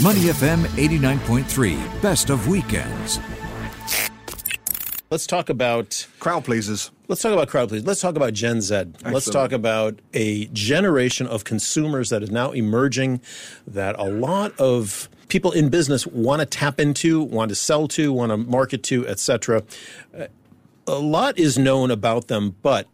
Money FM 89.3, best of weekends. Let's talk about crowd pleasers. Let's talk about crowd pleasers. Let's talk about Gen Z. Excellent. Let's talk about a generation of consumers that is now emerging that a lot of people in business want to tap into, want to sell to, want to market to, etc. Uh, a lot is known about them, but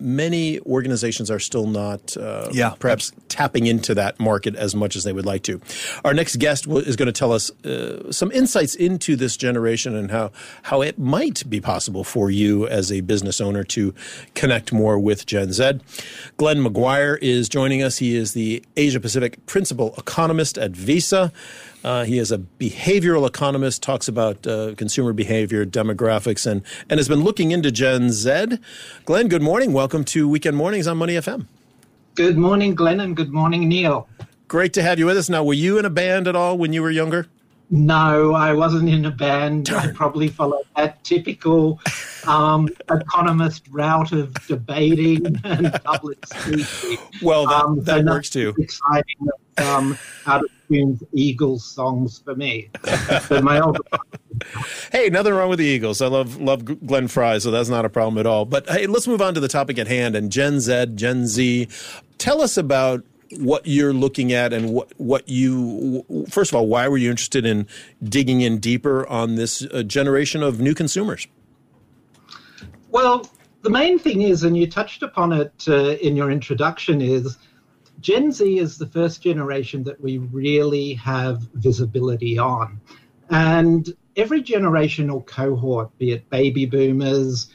many organizations are still not uh, yeah. perhaps tapping into that market as much as they would like to. Our next guest is going to tell us uh, some insights into this generation and how, how it might be possible for you as a business owner to connect more with Gen Z. Glenn Maguire is joining us. He is the Asia Pacific Principal Economist at Visa. Uh, he is a behavioral economist, talks about uh, consumer behavior, demographics, and, and has been looking into Gen Z. Glenn, good morning. Welcome to Weekend Mornings on Money FM. Good morning, Glenn, and good morning, Neil. Great to have you with us. Now, were you in a band at all when you were younger? No, I wasn't in a band. I probably followed that typical um, economist route of debating and public speaking. Well, that, um, that works too. Exciting um, out tunes Eagles songs for me. but my older hey, nothing wrong with the Eagles. I love love Glenn Frey, so that's not a problem at all. But hey, let's move on to the topic at hand and Gen Z, Gen Z. Tell us about what you're looking at and what what you first of all why were you interested in digging in deeper on this uh, generation of new consumers well the main thing is and you touched upon it uh, in your introduction is gen z is the first generation that we really have visibility on and every generational cohort be it baby boomers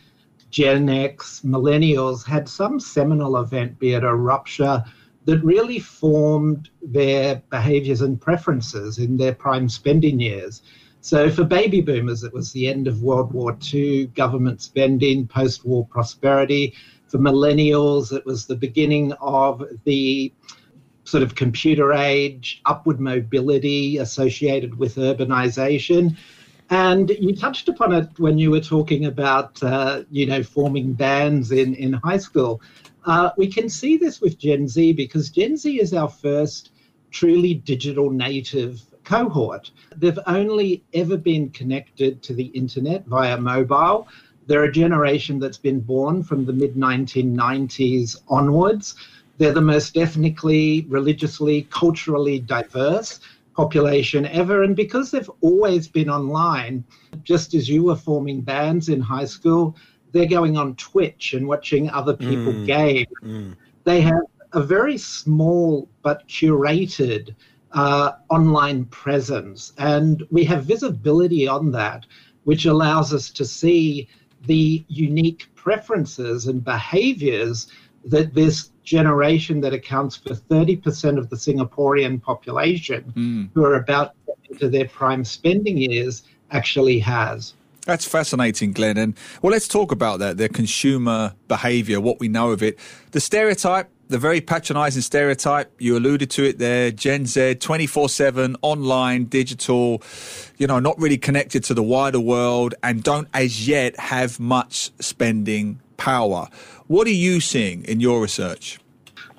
gen x millennials had some seminal event be it a rupture that really formed their behaviors and preferences in their prime spending years. So, for baby boomers, it was the end of World War II, government spending, post war prosperity. For millennials, it was the beginning of the sort of computer age, upward mobility associated with urbanization. And you touched upon it when you were talking about, uh, you know, forming bands in, in high school. Uh, we can see this with Gen Z because Gen Z is our first truly digital native cohort. They've only ever been connected to the internet via mobile. They're a generation that's been born from the mid 1990s onwards. They're the most ethnically, religiously, culturally diverse population ever. And because they've always been online, just as you were forming bands in high school, they're going on Twitch and watching other people mm. game. Mm. They have a very small but curated uh, online presence, and we have visibility on that, which allows us to see the unique preferences and behaviors that this generation that accounts for 30% of the Singaporean population mm. who are about to get into their prime spending years actually has. That's fascinating, Glenn. And well, let's talk about that, the consumer behavior, what we know of it. The stereotype, the very patronizing stereotype, you alluded to it there, Gen Z, 24 7, online, digital, you know, not really connected to the wider world and don't as yet have much spending power. What are you seeing in your research?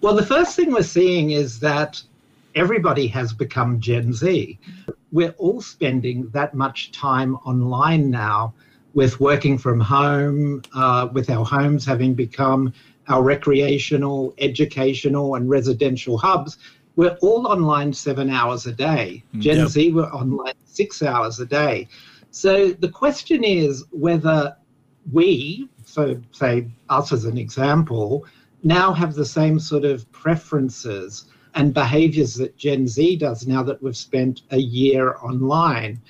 Well, the first thing we're seeing is that everybody has become Gen Z we're all spending that much time online now with working from home, uh, with our homes having become our recreational, educational, and residential hubs. We're all online seven hours a day. Mm, Gen yep. Z were online six hours a day. So the question is whether we, so say us as an example, now have the same sort of preferences and behaviors that Gen Z does now that we've spent a year online.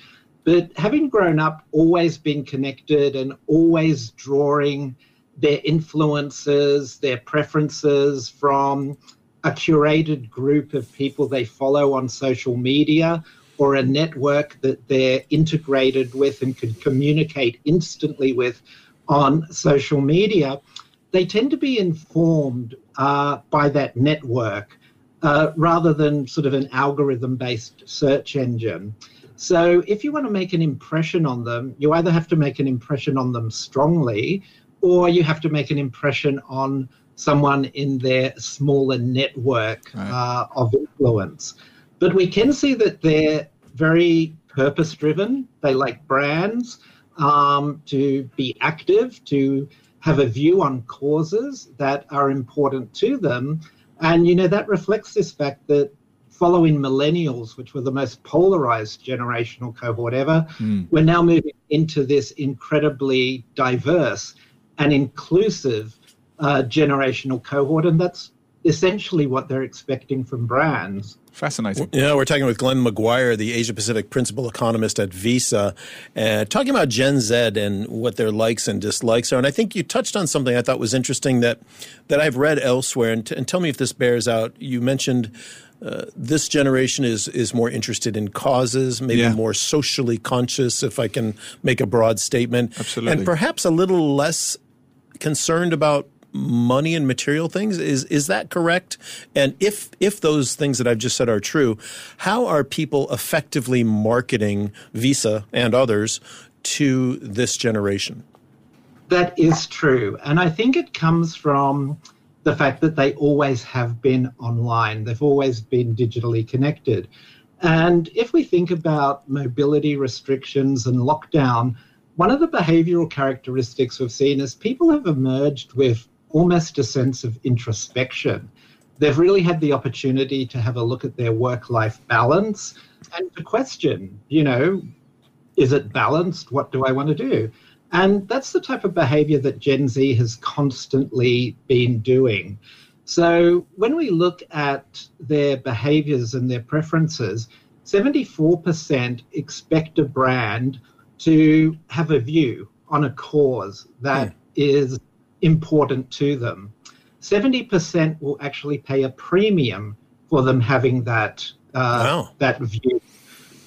But having grown up, always been connected and always drawing their influences, their preferences from a curated group of people they follow on social media or a network that they're integrated with and can communicate instantly with on social media, they tend to be informed uh, by that network uh, rather than sort of an algorithm based search engine. So if you want to make an impression on them, you either have to make an impression on them strongly or you have to make an impression on someone in their smaller network right. uh, of influence. But we can see that they're very purpose driven. They like brands um, to be active, to have a view on causes that are important to them. And, you know, that reflects this fact that following millennials, which were the most polarized generational cohort ever, mm. we're now moving into this incredibly diverse and inclusive uh, generational cohort. And that's essentially what they're expecting from brands. Fascinating. Yeah, we're talking with Glenn Maguire, the Asia Pacific principal economist at Visa, uh, talking about Gen Z and what their likes and dislikes are. And I think you touched on something I thought was interesting that that I've read elsewhere. And, t- and tell me if this bears out. You mentioned uh, this generation is is more interested in causes, maybe yeah. more socially conscious, if I can make a broad statement, Absolutely. and perhaps a little less concerned about money and material things. Is is that correct? And if if those things that I've just said are true, how are people effectively marketing Visa and others to this generation? That is true, and I think it comes from the fact that they always have been online. They've always been digitally connected. And if we think about mobility restrictions and lockdown, one of the behavioral characteristics we've seen is people have emerged with almost a sense of introspection. They've really had the opportunity to have a look at their work life balance and to question, you know, is it balanced? What do I want to do? And that's the type of behavior that Gen Z has constantly been doing. So when we look at their behaviors and their preferences, 74% expect a brand to have a view on a cause that hmm. is important to them. 70% will actually pay a premium for them having that uh, wow. that view.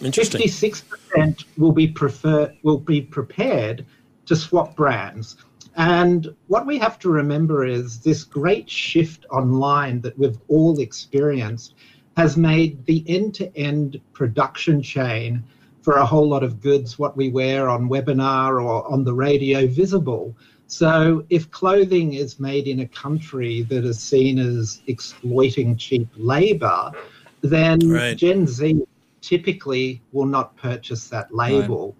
Interesting. 56% will be prefer will be prepared to swap brands. And what we have to remember is this great shift online that we've all experienced has made the end to end production chain for a whole lot of goods, what we wear on webinar or on the radio, visible. So, if clothing is made in a country that is seen as exploiting cheap labor, then right. Gen Z typically will not purchase that label.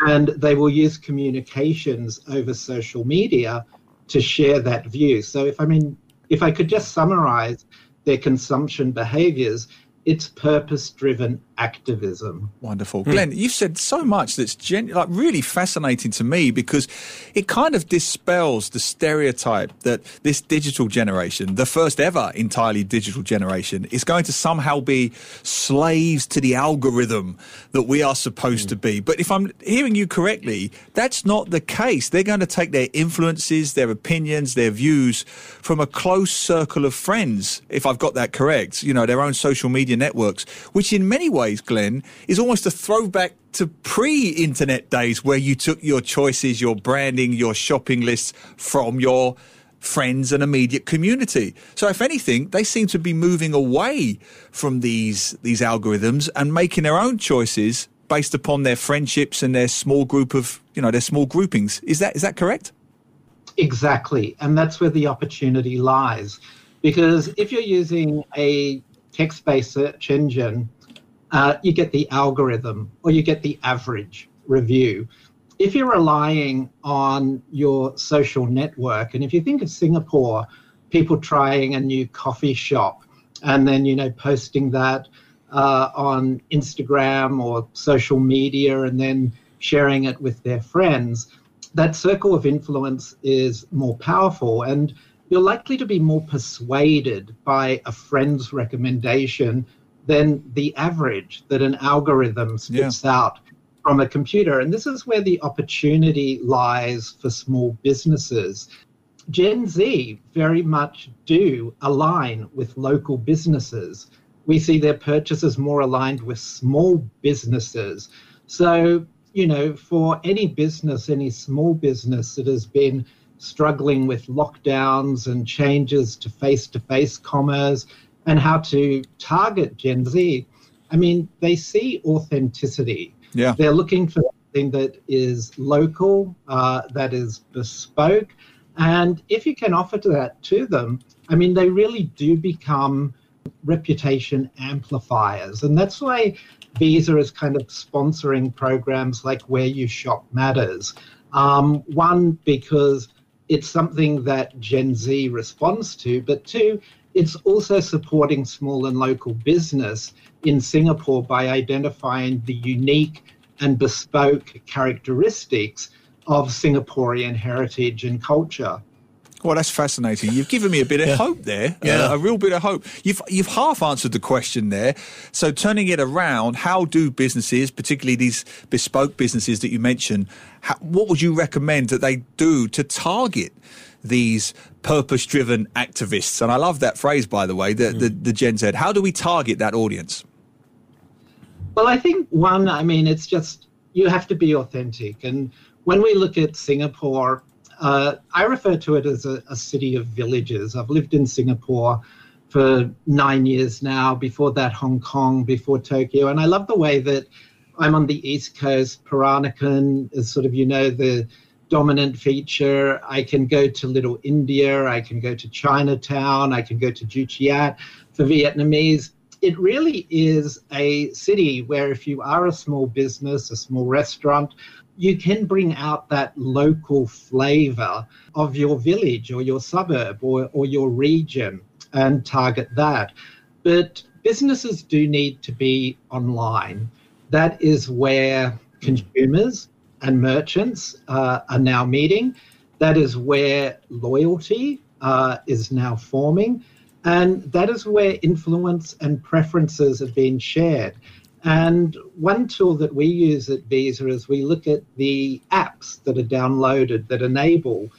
Right. And they will use communications over social media to share that view. So, if I mean, if I could just summarize their consumption behaviors, it's purpose driven activism. Wonderful. Mm. Glenn, you've said so much that's gen- like really fascinating to me because it kind of dispels the stereotype that this digital generation, the first ever entirely digital generation, is going to somehow be slaves to the algorithm that we are supposed mm. to be. But if I'm hearing you correctly, that's not the case. They're going to take their influences, their opinions, their views from a close circle of friends, if I've got that correct, you know, their own social media networks, which in many ways ways, Glenn, is almost a throwback to pre internet days where you took your choices, your branding, your shopping lists from your friends and immediate community. So if anything, they seem to be moving away from these these algorithms and making their own choices based upon their friendships and their small group of, you know, their small groupings. Is that is that correct? Exactly. And that's where the opportunity lies. Because if you're using a text-based search engine uh, you get the algorithm or you get the average review. If you're relying on your social network, and if you think of Singapore, people trying a new coffee shop and then, you know, posting that uh, on Instagram or social media and then sharing it with their friends, that circle of influence is more powerful. And you're likely to be more persuaded by a friend's recommendation than the average that an algorithm spits yeah. out from a computer. And this is where the opportunity lies for small businesses. Gen Z very much do align with local businesses. We see their purchases more aligned with small businesses. So, you know, for any business, any small business that has been struggling with lockdowns and changes to face to face commerce, and how to target Gen Z, I mean, they see authenticity. Yeah. They're looking for something that is local, uh, that is bespoke. And if you can offer to that to them, I mean, they really do become reputation amplifiers. And that's why Visa is kind of sponsoring programs like Where You Shop Matters. Um, one, because it's something that Gen Z responds to, but two, it's also supporting small and local business in Singapore by identifying the unique and bespoke characteristics of Singaporean heritage and culture. Well, that's fascinating. You've given me a bit of yeah. hope there, yeah. Uh, a real bit of hope. You've you've half answered the question there. So turning it around, how do businesses, particularly these bespoke businesses that you mentioned, how, what would you recommend that they do to target these purpose-driven activists? And I love that phrase, by the way, the, mm. the, the Gen Z. How do we target that audience? Well, I think one, I mean, it's just you have to be authentic. And when we look at Singapore, uh, I refer to it as a, a, city of villages. I've lived in Singapore for nine years now, before that, Hong Kong, before Tokyo. And I love the way that I'm on the East Coast. Peranakan is sort of, you know, the dominant feature. I can go to Little India, I can go to Chinatown, I can go to Joo Chiat. For Vietnamese, it really is a city where if you are a small business, a small restaurant, you can bring out that local flavor of your village or your suburb or, or your region and target that. But businesses do need to be online. That is where consumers and merchants uh, are now meeting. That is where loyalty uh, is now forming. And that is where influence and preferences are being shared. And one tool that we use at Visa is we look at the apps that are downloaded that enable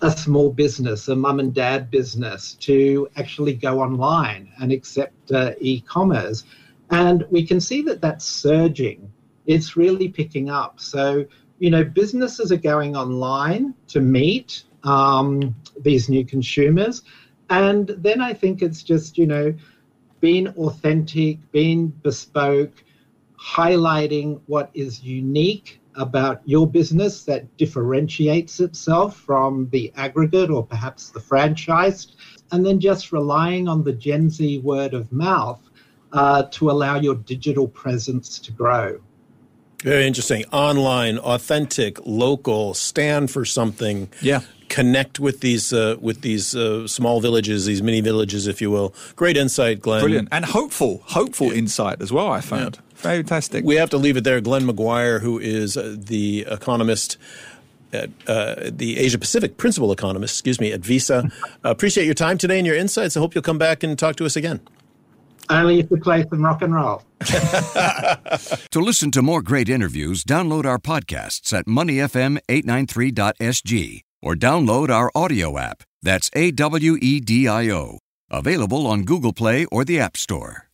a small business, a mum and dad business, to actually go online and accept uh, e commerce. And we can see that that's surging. It's really picking up. So, you know, businesses are going online to meet um, these new consumers. And then I think it's just, you know, being authentic, being bespoke, highlighting what is unique about your business that differentiates itself from the aggregate or perhaps the franchised, and then just relying on the Gen Z word of mouth uh, to allow your digital presence to grow. Very interesting. Online, authentic, local, stand for something. Yeah. Connect with these uh, with these uh, small villages, these mini villages, if you will. Great insight, Glenn. Brilliant and hopeful, hopeful yeah. insight as well. I found. Yeah. Fantastic. We have to leave it there. Glenn Maguire, who is uh, the economist. At, uh, the Asia Pacific principal economist, excuse me, at Visa. Uh, appreciate your time today and your insights. I hope you'll come back and talk to us again. Only if you play some rock and roll. to listen to more great interviews, download our podcasts at moneyfm893.sg or download our audio app. That's A W E D I O. Available on Google Play or the App Store.